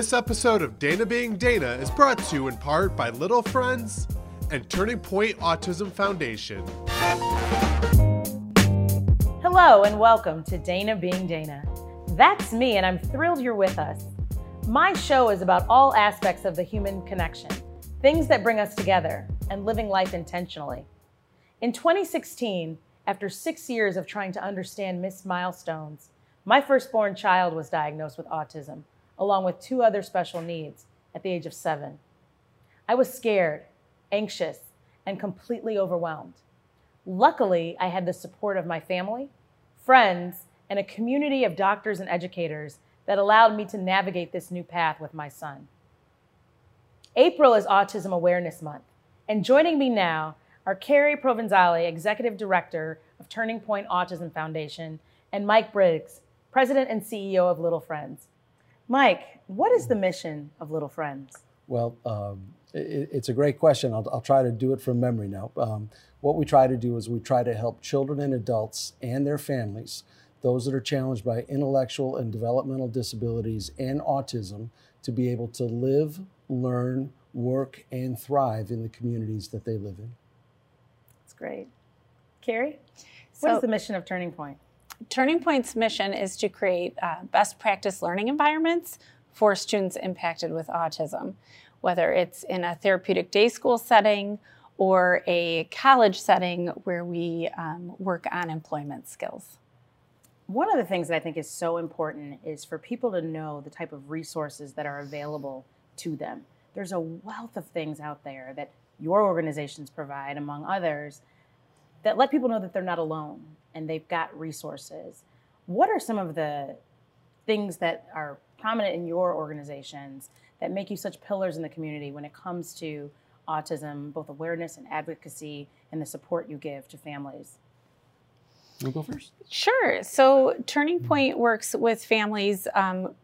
This episode of Dana Being Dana is brought to you in part by Little Friends and Turning Point Autism Foundation. Hello, and welcome to Dana Being Dana. That's me, and I'm thrilled you're with us. My show is about all aspects of the human connection, things that bring us together, and living life intentionally. In 2016, after six years of trying to understand missed milestones, my firstborn child was diagnosed with autism, along with two other special needs at the age of seven. I was scared, anxious, and completely overwhelmed. Luckily, I had the support of my family, friends, and a community of doctors and educators that allowed me to navigate this new path with my son. April is Autism Awareness Month, and joining me now are Carrie Provenzale, Executive Director of Turning Point Autism Foundation, and Mike Briggs, President and CEO of Little Friends. Mike, what is the mission of Little Friends? Well, um, it, it's a great question. I'll, I'll, try to do it from memory now. Um, what we try to do is we try to help children and adults and their families those that are challenged by intellectual and developmental disabilities and autism to be able to live, learn, work, and thrive in the communities that they live in. That's great. Carrie, what so, is the mission of Turning Point? Turning Point's mission is to create uh, best practice learning environments for students impacted with autism, whether it's in a therapeutic day school setting or a college setting where we um, work on employment skills one of the things that I think is so important is for people to know the type of resources that are available to them. There's a wealth of things out there that your organizations provide, among others, that let people know that they're not alone and they've got resources. What are some of the things that are prominent in your organizations that make you such pillars in the community when it comes to autism, both awareness and advocacy, and the support you give to families? You go first? Sure. So Turning Point works with families, um,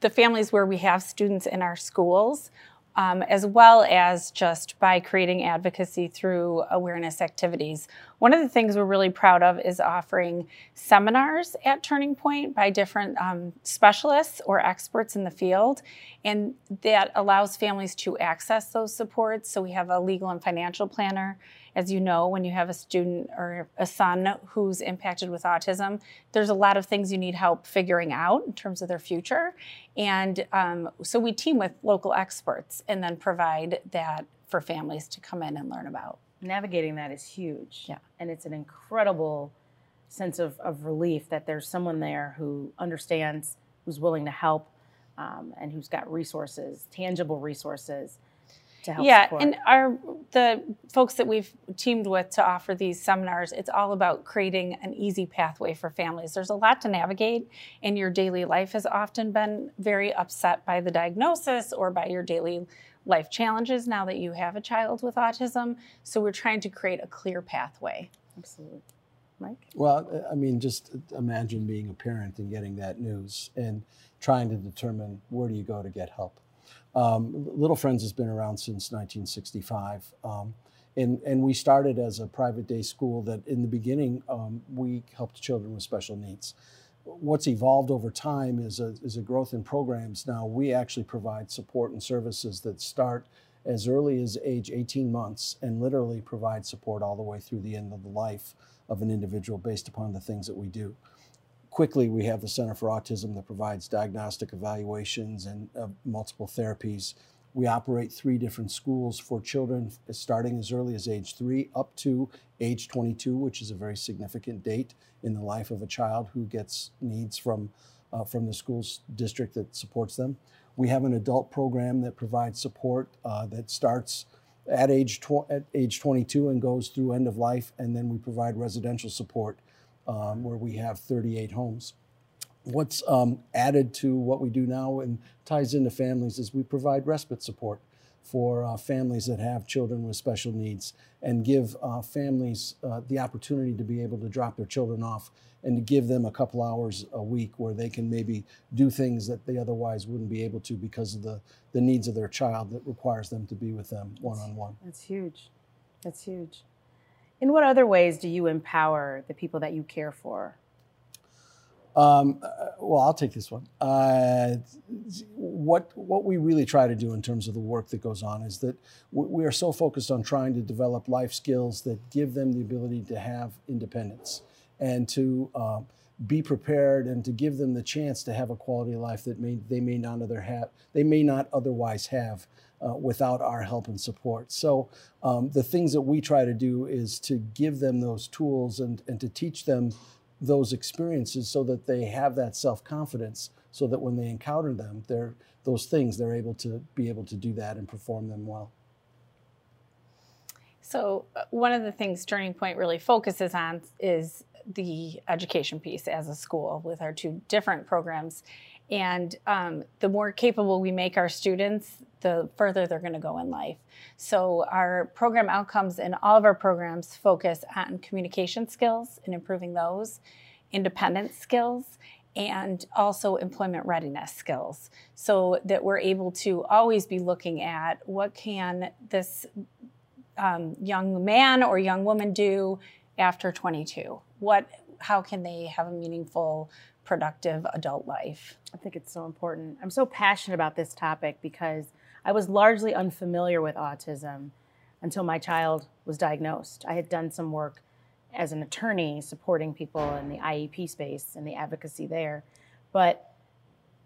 the families where we have students in our schools, um, as well as just by creating advocacy through awareness activities. One of the things we're really proud of is offering seminars at Turning Point by different um, specialists or experts in the field, and that allows families to access those supports. So we have a legal and financial planner as you know, when you have a student or a son who's impacted with autism, there's a lot of things you need help figuring out in terms of their future. And um, so we team with local experts and then provide that for families to come in and learn about. Navigating that is huge. Yeah. And it's an incredible sense of, of relief that there's someone there who understands, who's willing to help, um, and who's got resources, tangible resources to help yeah support. and our the folks that we've teamed with to offer these seminars it's all about creating an easy pathway for families there's a lot to navigate and your daily life has often been very upset by the diagnosis or by your daily life challenges now that you have a child with autism so we're trying to create a clear pathway absolutely Mike? Well, uh, I mean, just uh, imagine being a parent and getting that news and trying to determine where do you go to get help. Um, Little Friends has been around since 1965. Um, and, and we started as a private day school that in the beginning um, we helped children with special needs. What's evolved over time is a, is a growth in programs. Now we actually provide support and services that start as early as age 18 months and literally provide support all the way through the end of the life of an individual based upon the things that we do quickly, we have the Center for Autism that provides diagnostic evaluations and uh, multiple therapies. We operate three different schools for children starting as early as age three up to age 22, which is a very significant date in the life of a child who gets needs from, uh, from the school's district that supports them. We have an adult program that provides support uh, that starts at age, at age 22 and goes through end of life, and then we provide residential support um, where we have 38 homes. What's um, added to what we do now and ties into families is we provide respite support for uh, families that have children with special needs and give uh, families uh, the opportunity to be able to drop their children off and to give them a couple hours a week where they can maybe do things that they otherwise wouldn't be able to because of the, the needs of their child that requires them to be with them one on one. That's huge. That's huge. In what other ways do you empower the people that you care for? Um, uh, well, I'll take this one. Uh, what what we really try to do in terms of the work that goes on is that we are so focused on trying to develop life skills that give them the ability to have independence and to uh, be prepared and to give them the chance to have a quality of life that may, they may not other they may not otherwise have uh, without our help and support. So um, the things that we try to do is to give them those tools and, and to teach them those experiences so that they have that self-confidence so that when they encounter them they're those things they're able to be able to do that and perform them well so uh, one of the things turning point really focuses on is the education piece as a school with our two different programs. And um, the more capable we make our students, the further they're going to go in life. So, our program outcomes in all of our programs focus on communication skills and improving those, independence skills, and also employment readiness skills. So that we're able to always be looking at what can this um, young man or young woman do after 22 what how can they have a meaningful productive adult life. I think it's so important. I'm so passionate about this topic because I was largely unfamiliar with autism until my child was diagnosed. I had done some work as an attorney supporting people in the IEP space and the advocacy there. But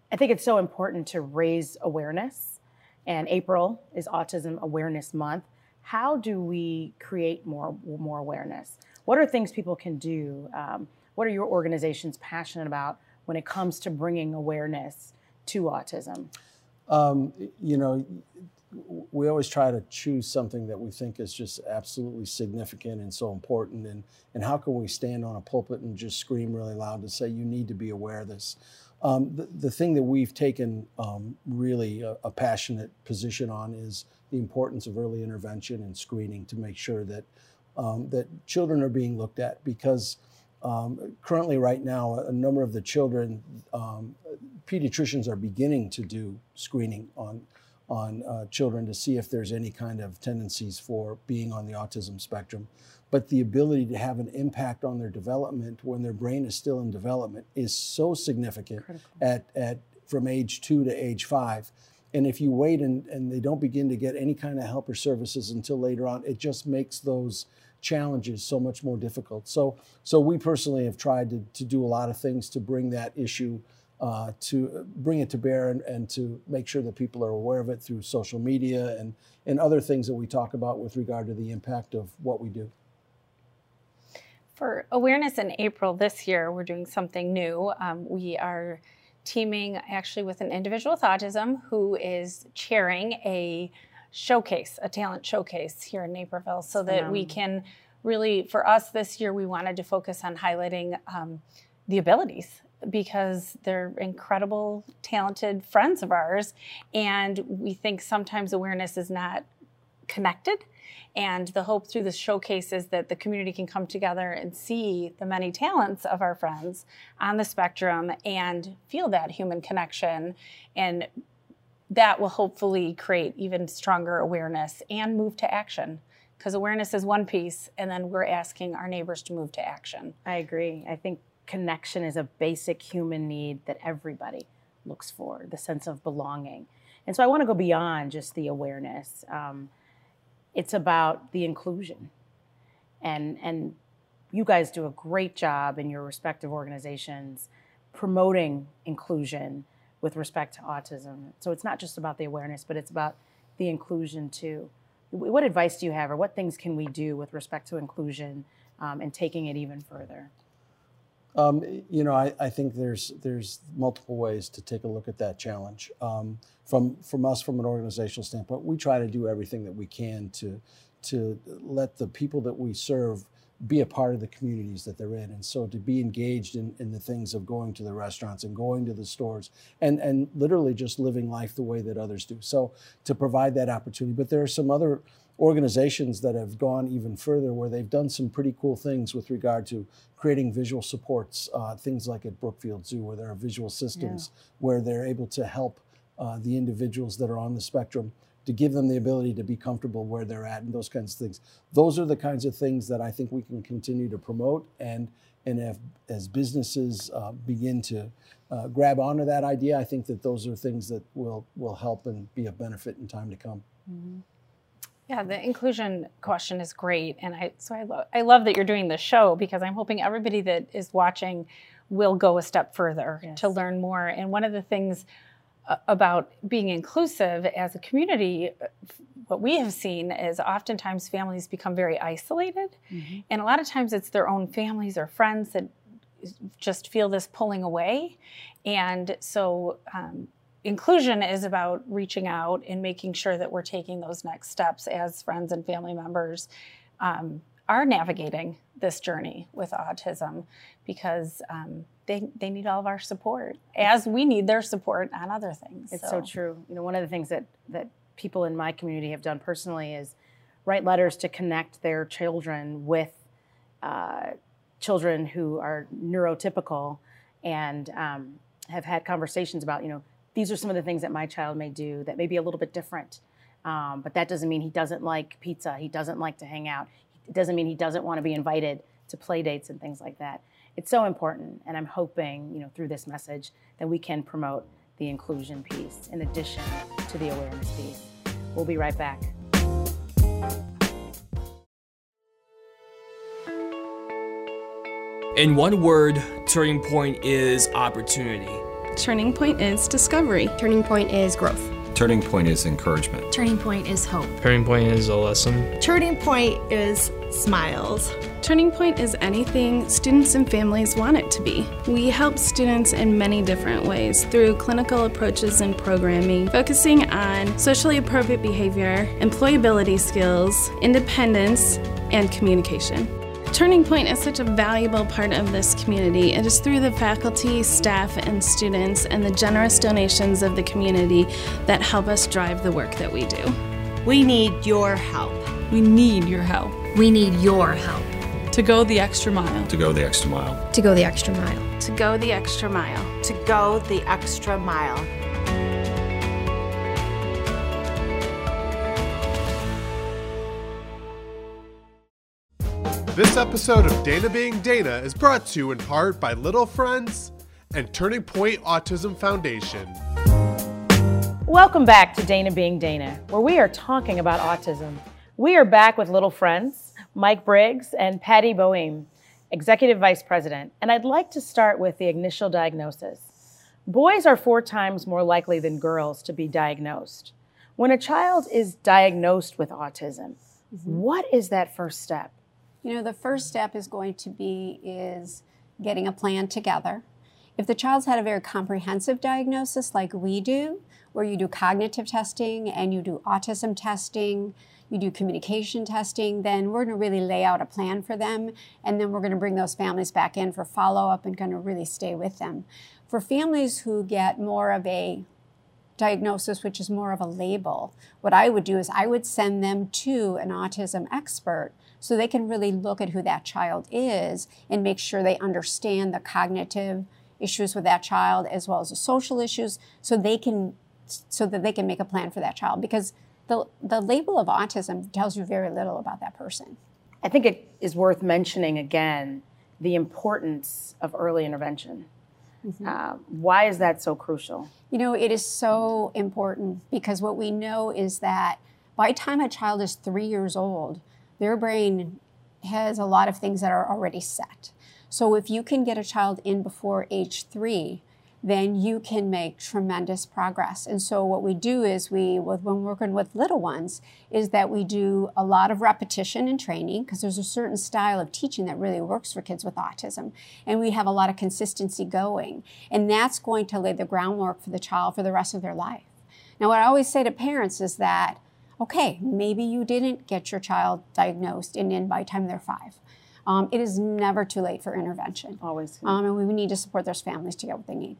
I think it's so important to raise awareness. And April is Autism Awareness Month. How do we create more, more awareness? What are things people can do? Um, what are your organizations passionate about when it comes to bringing awareness to autism? Um, you know, we always try to choose something that we think is just absolutely significant and so important. And, and how can we stand on a pulpit and just scream really loud to say, you need to be aware of this? Um, the, the, thing that we've taken um, really a, a, passionate position on is the importance of early intervention and screening to make sure that, um, that children are being looked at because um, currently, right now, a number of the children, um, pediatricians are beginning to do screening on on uh, children to see if there's any kind of tendencies for being on the autism spectrum. But the ability to have an impact on their development when their brain is still in development is so significant at, at from age two to age five. And if you wait and, and they don't begin to get any kind of help or services until later on, it just makes those challenges so much more difficult. So, so we personally have tried to, to do a lot of things to bring that issue uh, to bring it to bear and, and to make sure that people are aware of it through social media and, and other things that we talk about with regard to the impact of what we do. For awareness in April this year, we're doing something new. Um, we are teaming actually with an individual with autism who is chairing a showcase, a talent showcase here in Naperville, so that we can really, for us this year, we wanted to focus on highlighting um, the abilities because they're incredible, talented friends of ours. And we think sometimes awareness is not connected. And the hope through this showcase is that the community can come together and see the many talents of our friends on the spectrum and feel that human connection. And that will hopefully create even stronger awareness and move to action. Because awareness is one piece and then we're asking our neighbors to move to action. I agree. I think connection is a basic human need that everybody looks for the sense of belonging. And so i want to go beyond just the awareness. Um, it's about the inclusion and and you guys do a great job in your respective organizations promoting inclusion with respect to autism. So it's not just about the awareness, but it's about the inclusion too. What advice do you have, or what things can we do with respect to inclusion um, and taking it even further? Um, you know, I, I, think there's there's multiple ways to take a look at that challenge. Um, from from us, from an organizational standpoint, we try to do everything that we can to to let the people that we serve be a part of the communities that they're in. And so to be engaged in, in the things of going to the restaurants and going to the stores and, and literally just living life the way that others do. So to provide that opportunity. But there are some other organizations that have gone even further where they've done some pretty cool things with regard to creating visual supports, uh, things like at Brookfield Zoo, where there are visual systems yeah. where they're able to help uh, the individuals that are on the spectrum to give them the ability to be comfortable where they're at and those kinds of things. Those are the kinds of things that I think we can continue to promote and and if, as businesses uh, begin to uh, grab onto that idea, I think that those are things that will will help and be a benefit in time to come. Mm-hmm. Yeah, the inclusion question is great, and I so I love I love that you're doing this show because I'm hoping everybody that is watching will go a step further yes. to learn more. And one of the things uh, about being inclusive as a community, uh, what we have seen is oftentimes families become very isolated, mm-hmm. and a lot of times it's their own families or friends that just feel this pulling away, and so. Um, inclusion is about reaching out and making sure that we're taking those next steps as friends and family members um, are navigating this journey with autism because um, they, they need all of our support as we need their support on other things. It's so. so true. You know, one of the things that, that people in my community have done personally is write letters to connect their children with uh, children who are neurotypical and um, have had conversations about, you know, these are some of the things that my child may do that may be a little bit different. Um, but that doesn't mean he doesn't like pizza. He doesn't like to hang out. It doesn't mean he doesn't want to be invited to play dates and things like that. It's so important, and I'm hoping, you know, through this message that we can promote the inclusion piece in addition to the awareness piece. We'll be right back. In one word, Turning Point is opportunity. Turning point is discovery. Turning point is growth. Turning point is encouragement. Turning point is hope. Turning point is a lesson. Turning point is smiles. Turning Point is anything students and families want it to be. We help students in many different ways through clinical approaches and programming, focusing on socially appropriate behavior, employability skills, independence, and communication. Turning Point is such a valuable part of this community. It is through the faculty, staff, and students and the generous donations of the community that help us drive the work that we do. We need your help. We need your help. We need your help. To go the extra mile. To go the extra mile. To go the extra mile. To go the extra mile. To go the extra mile. This episode of Dana Being Dana is brought to you in part by Little Friends and Turning Point Autism Foundation. Welcome back to Dana Being Dana, where we are talking about autism. We are back with Little Friends, Mike Briggs and Patty Boehm, Executive Vice President, and I'd like to start with the initial diagnosis. Boys are four times more likely than girls to be diagnosed. When a child is diagnosed with autism, mm-hmm. what is that first step? You know, the first step is going to be is getting a plan together. If the child's had a very comprehensive diagnosis like we do, where you do cognitive testing and you do autism testing, you do communication testing, then we're going to really lay out a plan for them. And then we're going to bring those families back in for follow up and going to really stay with them. For families who get more of a diagnosis, which is more of a label, what I would do is I would send them to an autism expert so they can really look at who that child is and make sure they understand the cognitive issues with that child as well as the social issues so they can so that they can make a plan for that child because the, the label of autism tells you very little about that person. I think it is worth mentioning again the importance of early intervention. Mm-hmm. Uh, why is that so crucial? You know, it is so important because what we know is that by the time a child is three years old, their brain has a lot of things that are already set. So if you can get a child in before age three, then you can make tremendous progress. And so what we do is we, when working with little ones, is that we do a lot of repetition and training because there's a certain style of teaching that really works for kids with autism. And we have a lot of consistency going. And that's going to lay the groundwork for the child for the rest of their life. Now, what I always say to parents is that okay, maybe you didn't get your child diagnosed and in by the time they're five. Um, it is never too late for intervention. Always. Um, and we need to support those families to get what they need.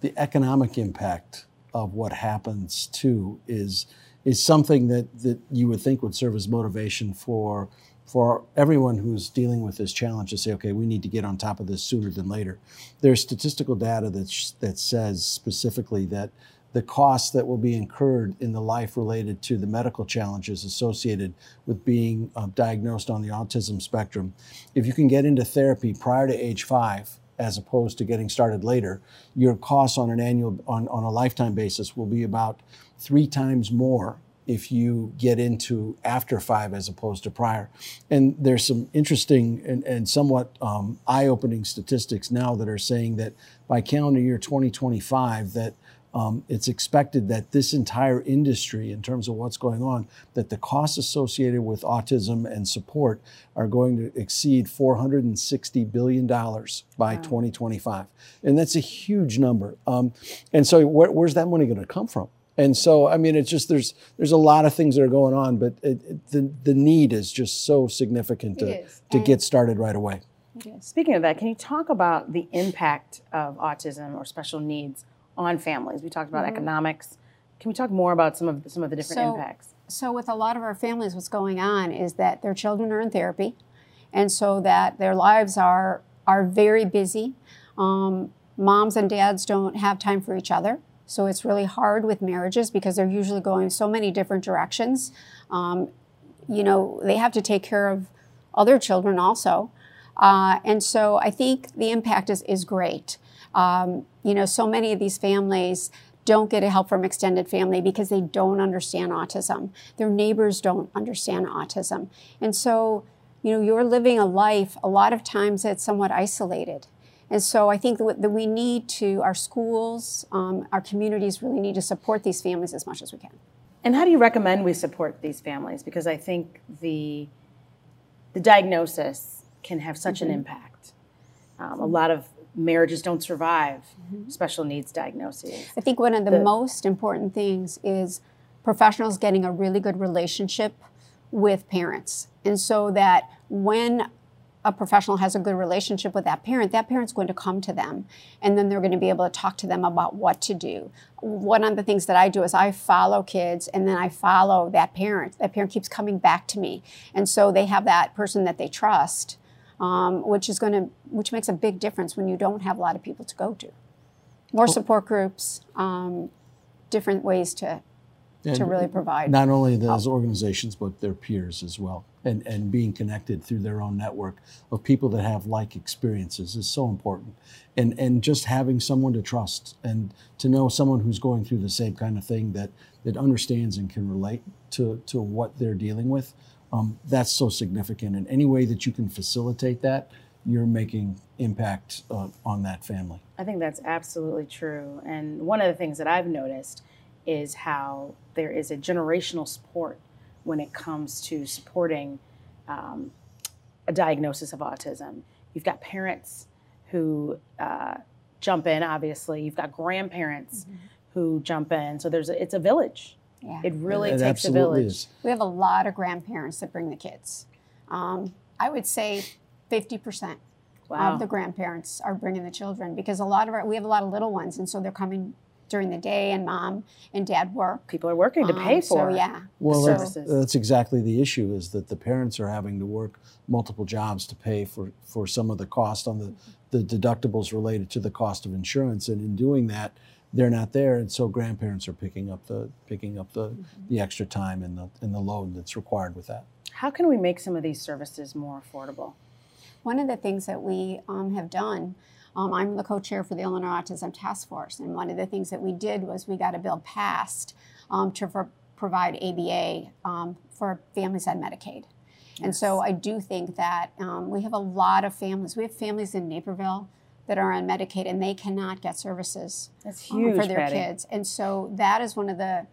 The economic impact of what happens too is is something that, that you would think would serve as motivation for for everyone who's dealing with this challenge to say, okay, we need to get on top of this sooner than later. There's statistical data that, that says specifically that the costs that will be incurred in the life related to the medical challenges associated with being uh, diagnosed on the autism spectrum. If you can get into therapy prior to age five, as opposed to getting started later, your costs on an annual on, on a lifetime basis will be about three times more if you get into after five as opposed to prior. And there's some interesting and, and somewhat um, eye-opening statistics now that are saying that by calendar year 2025 that um, it's expected that this entire industry, in terms of what's going on, that the costs associated with autism and support are going to exceed $460 billion by wow. 2025. And that's a huge number. Um, and so, where, where's that money going to come from? And so, I mean, it's just there's there's a lot of things that are going on, but it, it, the the need is just so significant to to get started right away. Speaking of that, can you talk about the impact of autism or special needs on families? We talked about mm-hmm. economics. Can we talk more about some of some of the different so, impacts? So, with a lot of our families, what's going on is that their children are in therapy, and so that their lives are are very busy. Um, moms and dads don't have time for each other. So it's really hard with marriages because they're usually going so many different directions. Um, you know, they have to take care of other children also. Uh, and so I think the impact is, is great. Um, you know, so many of these families don't get help from extended family because they don't understand autism. Their neighbors don't understand autism. And so, you know, you're living a life, a lot of times that's somewhat isolated. And so I think that we need to, our schools, um, our communities really need to support these families as much as we can. And how do you recommend we support these families? Because I think the, the diagnosis can have such mm-hmm. an impact. Um, a lot of marriages don't survive mm-hmm. special needs diagnoses. I think one of the, the most important things is professionals getting a really good relationship with parents. And so that when a professional has a good relationship with that parent, that parent's going to come to them and then they're going to be able to talk to them about what to do. One of the things that I do is I follow kids and then I follow that parent. That parent keeps coming back to me. And so they have that person that they trust um, which is going to which makes a big difference when you don't have a lot of people to go to. More support groups, um, different ways to and to really provide. Not only those organizations, but their peers as well. And, and being connected through their own network of people that have like experiences is so important. And, and just having someone to trust and to know someone who's going through the same kind of thing that, that understands and can relate to, to what they're dealing with um, that's so significant. And any way that you can facilitate that, you're making impact uh, on that family. I think that's absolutely true. And one of the things that I've noticed is how there is a generational support when it comes to supporting um, a diagnosis of autism. You've got parents who uh, jump in, obviously. You've got grandparents mm-hmm. who jump in. So there's a, it's a village yeah. It really it takes a village. Is. We have a lot of grandparents that bring the kids. Um, I would say 50% wow. of the grandparents are bringing the children because a lot of our, we have a lot of little ones, and so they're coming during the day, and mom and dad work. People are working to pay um, for. So yeah, well, that's, that's, exactly the issue: is that the parents are having to work multiple jobs to pay for for some of the cost on the the deductibles related to the cost of insurance, and in doing that they're not there, and so grandparents are picking up the picking up the, mm-hmm. the extra time and the and the load that's required with that. How can we make some of these services more affordable? One of the things that we um, have done. Um, I'm the co-chair for the Illinois Autism Task Force, and one of the things that we did was we got a bill passed um, to for, provide ABA um, for families on Medicaid. Yes. And so I do think that um, we have a lot of families. We have families in Naperville that are on Medicaid and they cannot get services That's huge, um, for their Patty. kids. And so that is one of the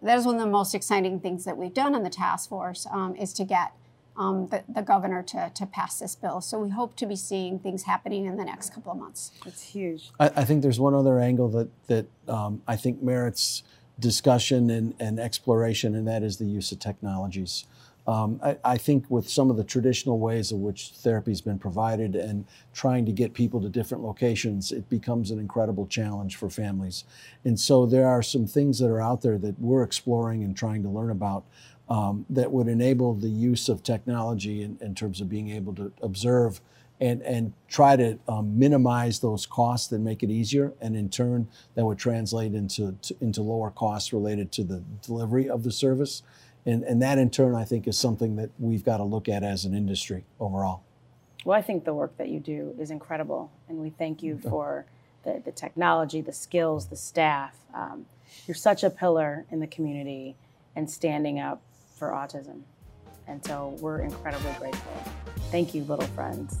that is one of the most exciting things that we've done on the task force um, is to get um, the, the, governor to, to pass this bill. So we hope to be seeing things happening in the next couple of months. That's huge. I, I think there's one other angle that that um, I think merits discussion and, and exploration, and that is the use of technologies. Um, I, I, think with some of the traditional ways in which therapy has been provided and trying to get people to different locations, it becomes an incredible challenge for families. And so there are some things that are out there that we're exploring and trying to learn about um, that would enable the use of technology in, in, terms of being able to observe and, and try to um, minimize those costs and make it easier. And in turn, that would translate into, to, into lower costs related to the delivery of the service. And, and that in turn, I think, is something that we've got to look at as an industry overall. Well, I think the work that you do is incredible, and we thank you for the, the technology, the skills, the staff. Um, you're such a pillar in the community and standing up for autism. And so we're incredibly grateful. Thank you, little friends.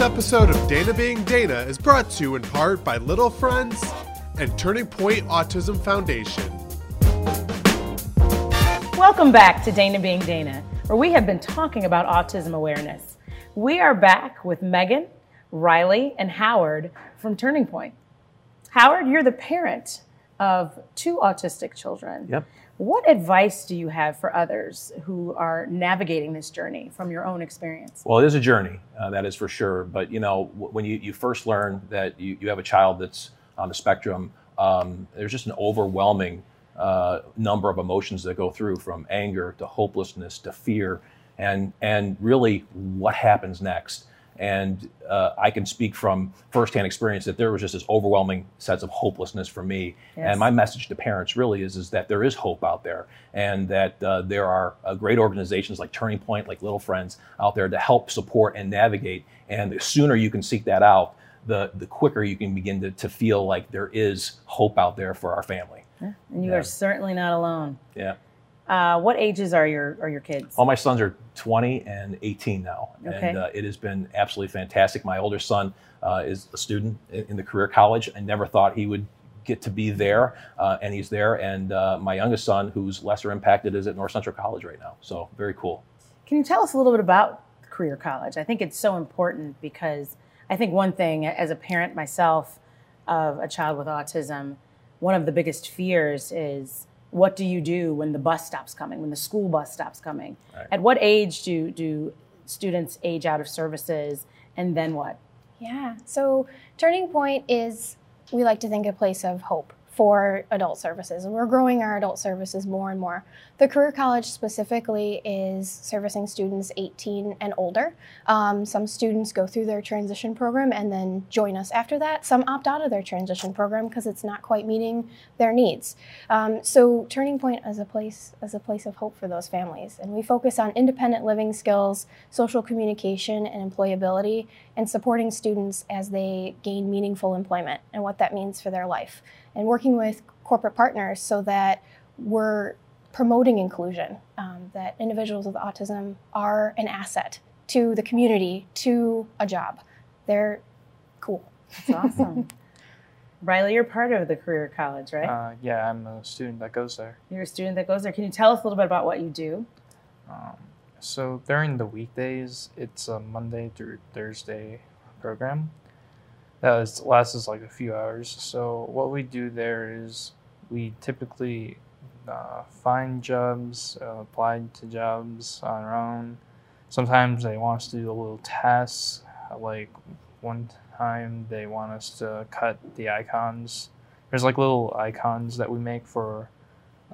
This episode of Dana Being Dana is brought to you in part by Little Friends and Turning Point Autism Foundation. Welcome back to Dana Being Dana, where we have been talking about autism awareness. We are back with Megan, Riley, and Howard from Turning Point. Howard, you're the parent of two autistic children. Yep. What advice do you have for others who are navigating this journey from your own experience? Well, it is a journey, uh, that is for sure. But you know, when you, you first learn that you, you have a child that's on the spectrum, um, there's just an overwhelming uh, number of emotions that go through, from anger to hopelessness to fear, and and really what happens next. And uh, I can speak from firsthand experience that there was just this overwhelming sense of hopelessness for me. Yes. And my message to parents really is, is that there is hope out there and that uh, there are uh, great organizations like Turning Point, like Little Friends out there to help support and navigate. And the sooner you can seek that out, the, the quicker you can begin to, to feel like there is hope out there for our family. Yeah. And you Yeah. are certainly not alone. Yeah. Uh, what ages are your are your kids? All my sons are 20 and 18 now, Okay. and uh, it has been absolutely fantastic. My older son uh, is a student in, in the career college. I never thought he would get to be there, uh, and he's there. And uh, my youngest son, who's lesser impacted, is at North Central College right now. So very cool. Can you tell us a little bit about career college? I think it's so important because I think one thing, as a parent myself of a child with autism, one of the biggest fears is what do you do when the bus stops coming, when the school bus stops coming? Right. At what age do, do students age out of services and then what? Yeah. So Turning Point is, we like to think, a place of hope for adult services. And we're growing our adult services more and more. The Career College specifically is servicing students 18 and older. Um, some students go through their transition program and then join us after that. Some opt out of their transition program because it's not quite meeting their needs. Um, so Turning Point is a place is a place of hope for those families, and we focus on independent living skills, social communication, and employability, and supporting students as they gain meaningful employment and what that means for their life, and working with corporate partners so that we're promoting inclusion, um, that individuals with autism are an asset to the community, to a job. They're cool. That's awesome. Riley, you're part of the career college, right? Uh, yeah, I'm a student that goes there. you're a student that goes there. Can you tell us a little bit about what you do? Um, so during the weekdays, it's a Monday through Thursday program. That is, lasts like a few hours. So what we do there is we typically uh, find jobs, uh, apply to jobs on our own. Sometimes they want us to do a little test, like one time they want us to cut the icons. There's like little icons that we make for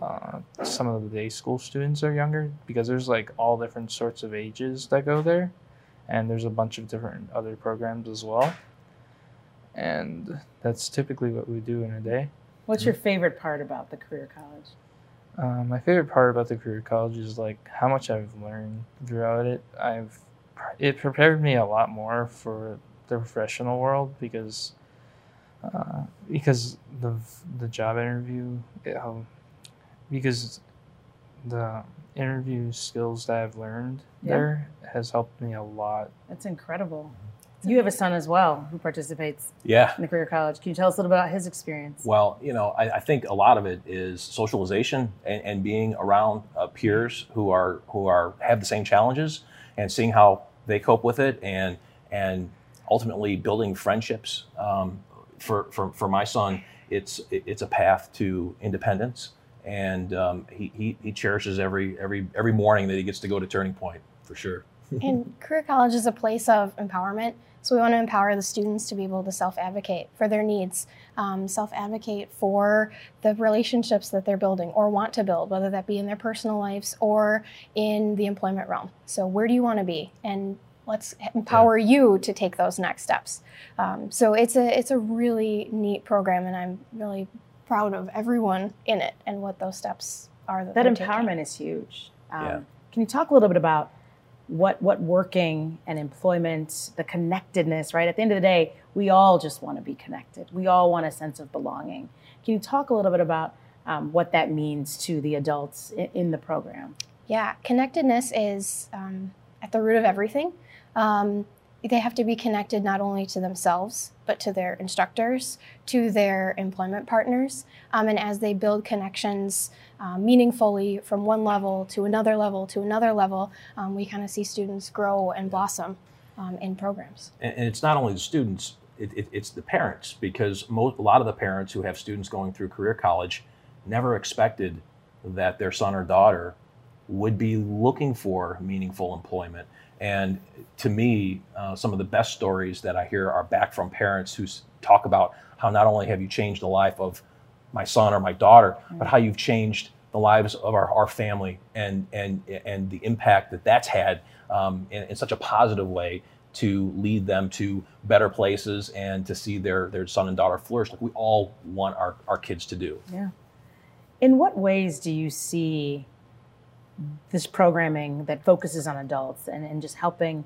uh, some of the day school students are younger because there's like all different sorts of ages that go there, and there's a bunch of different other programs as well. And that's typically what we do in a day. What's your favorite part about the career college? Uh, my favorite part about the career college is like how much I've learned throughout it. I've it prepared me a lot more for the professional world because uh, because the the job interview it, um, because the interview skills that I've learned Yeah. there has helped me a lot. That's incredible. You have a son as well who participates Yeah. in the career college. Can you tell us a little bit about his experience? Well, you know, I, I think a lot of it is socialization and, and being around uh, peers who are who are have the same challenges and seeing how they cope with it and and ultimately building friendships. Um, for, for for my son, it's it's a path to independence, and um, he, he he cherishes every every every morning that he gets to go to Turning Point for sure. and career college is a place of empowerment. So we want to empower the students to be able to self-advocate for their needs, um, self-advocate for the relationships that they're building or want to build, whether that be in their personal lives or in the employment realm. So where do you want to be? And let's empower you to take those next steps. Um, so it's a it's a really neat program, and I'm really proud of everyone in it and what those steps are. That, that they're taking. empowerment is huge. Um, Yeah. Can you talk a little bit about what what working and employment, the connectedness, right? At the end of the day, we all just want to be connected. We all want a sense of belonging. Can you talk a little bit about um, what that means to the adults in, in the program? Yeah, connectedness is um, at the root of everything. Um, they have to be connected not only to themselves, but to their instructors, to their employment partners. Um, and as they build connections uh, meaningfully from one level to another level to another level, um, we kind of see students grow and blossom um, in programs. and, it's not only the students it, it, it's the parents because most, a lot of the parents who have students going through career college never expected that their son or daughter would be looking for meaningful employment and to me uh, some of the best stories that i hear are back from parents who talk about how not only have you changed the life of my son or my daughter but how you've changed the lives of our, our family and and and the impact that that's had um, in, in such a positive way to lead them to better places and to see their their son and daughter flourish like we all want our, our kids to do Yeah. In what ways do you see this programming that focuses on adults and, and just helping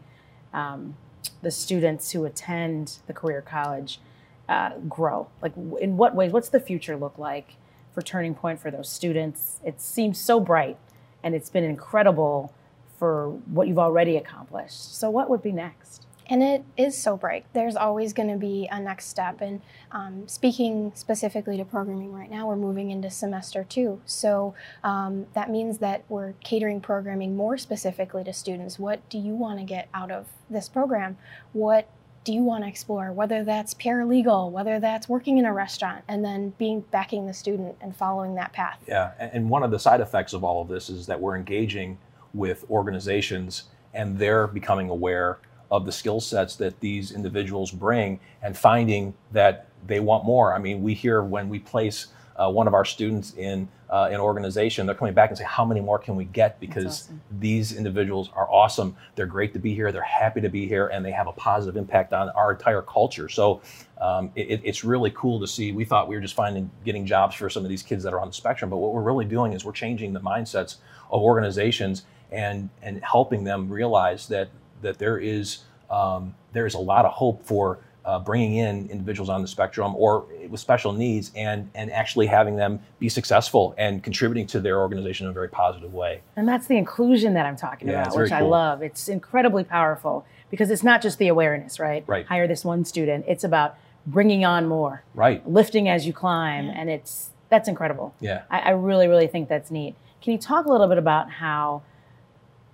um, the students who attend the career college uh, grow? Like, in what ways? What's the future look like for Turning Point for those students? It seems so bright, and it's been incredible for what you've already accomplished. So, what would be next? And it is so bright. There's always going to be a next step. And um, speaking specifically to programming right now, we're moving into semester two. So um, that means that we're catering programming more specifically to students. What do you want to get out of this program? What do you want to explore? Whether that's paralegal, whether that's working in a restaurant, and then being backing the student and following that path. Yeah, and and one of the side effects of all of this is that we're engaging with organizations and they're becoming aware of the skill sets that these individuals bring and finding that they want more. I mean, we hear when we place uh, one of our students in uh, an organization, they're coming back and say, "How many more can we get?" Because awesome. these individuals are awesome. They're great to be here. They're happy to be here, and they have a positive impact on our entire culture. So um, it, it's really cool to see. We thought we were just finding getting jobs for some of these kids that are on the spectrum, but what we're really doing is we're changing the mindsets of organizations and and helping them realize that that there is um, there is a lot of hope for uh, bringing in individuals on the spectrum or with special needs and and actually having them be successful and contributing to their organization in a very positive way. And that's the inclusion that I'm talking Yeah, about, it's very which I love. It's incredibly powerful because it's not just the awareness, right? Right. Hire this one student. It's about bringing on more, Right. lifting as you climb, and it's that's incredible. Yeah. I, I really, really think that's neat. Can you talk a little bit about how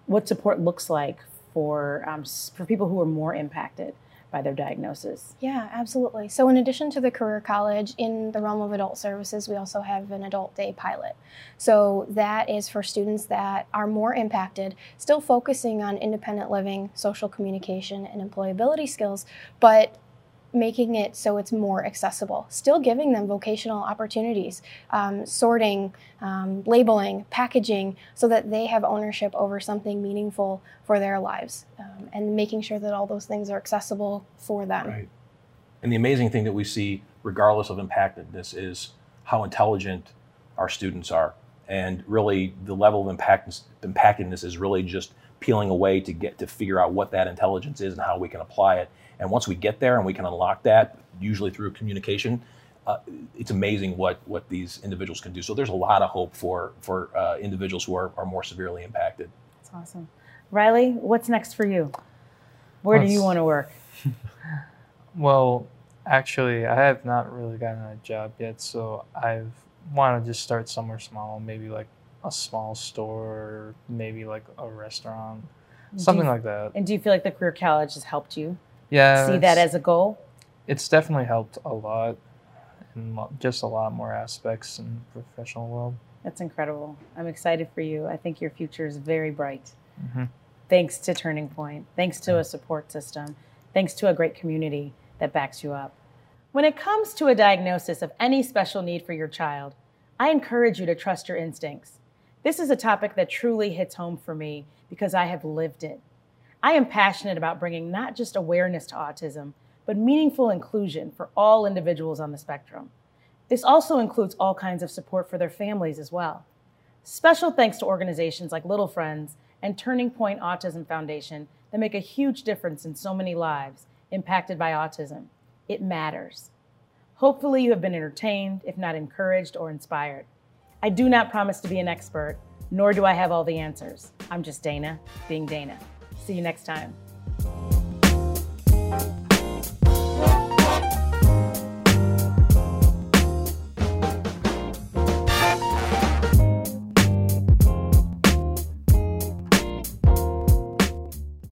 what support looks like for um, for people who are more impacted by their diagnosis? Yeah, absolutely. So, in addition to the career college, in the realm of adult services, we also have an adult day pilot. So, that is for students that are more impacted, still focusing on independent living, social communication, and employability skills, but making it so it's more accessible, still giving them vocational opportunities, um, sorting, um, labeling, packaging, so that they have ownership over something meaningful for their lives, um, and making sure that all those things are accessible for them. Right. And the amazing thing that we see, regardless of impactedness, is how intelligent our students are. And really, the level of impact, impactedness is really just peeling away to get to figure out what that intelligence is and how we can apply it. And once we get there and we can unlock that, usually through communication, uh, it's amazing what what these individuals can do. So there's a lot of hope for for uh, individuals who are, are more severely impacted. That's awesome. Riley, what's next for you? Where do you want to work? well, actually, I have not really gotten a job yet, so I've want to just start somewhere small, maybe like a small store, maybe like a restaurant, something you- like that. And do you feel like the career college has helped you Yeah, see that as a goal? It's definitely helped a lot, in just a lot more aspects in the professional world. That's incredible. I'm excited for you. I think your future is very bright. Mhm. Thanks to Turning Point, thanks to a support system, thanks to a great community that backs you up. When it comes to a diagnosis of any special need for your child, I encourage you to trust your instincts. This is a topic that truly hits home for me because I have lived it. I am passionate about bringing not just awareness to autism, but meaningful inclusion for all individuals on the spectrum. This also includes all kinds of support for their families as well. Special thanks to organizations like Little Friends and Turning Point Autism Foundation that make a huge difference in so many lives impacted by autism. It matters. Hopefully, you have been entertained, if not encouraged or inspired. I do not promise to be an expert, nor do I have all the answers. I'm just Dana, being Dana. See you next time.